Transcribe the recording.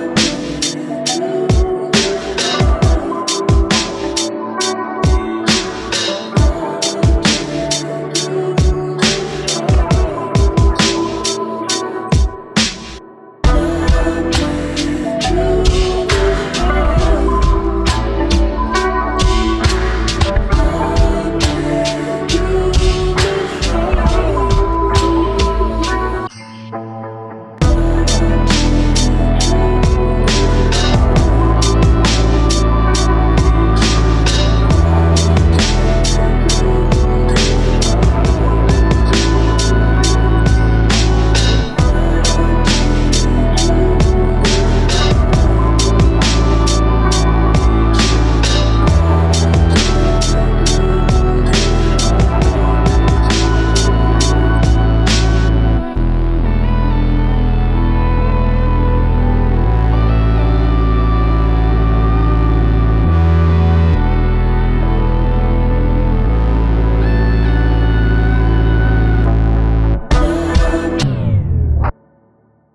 you.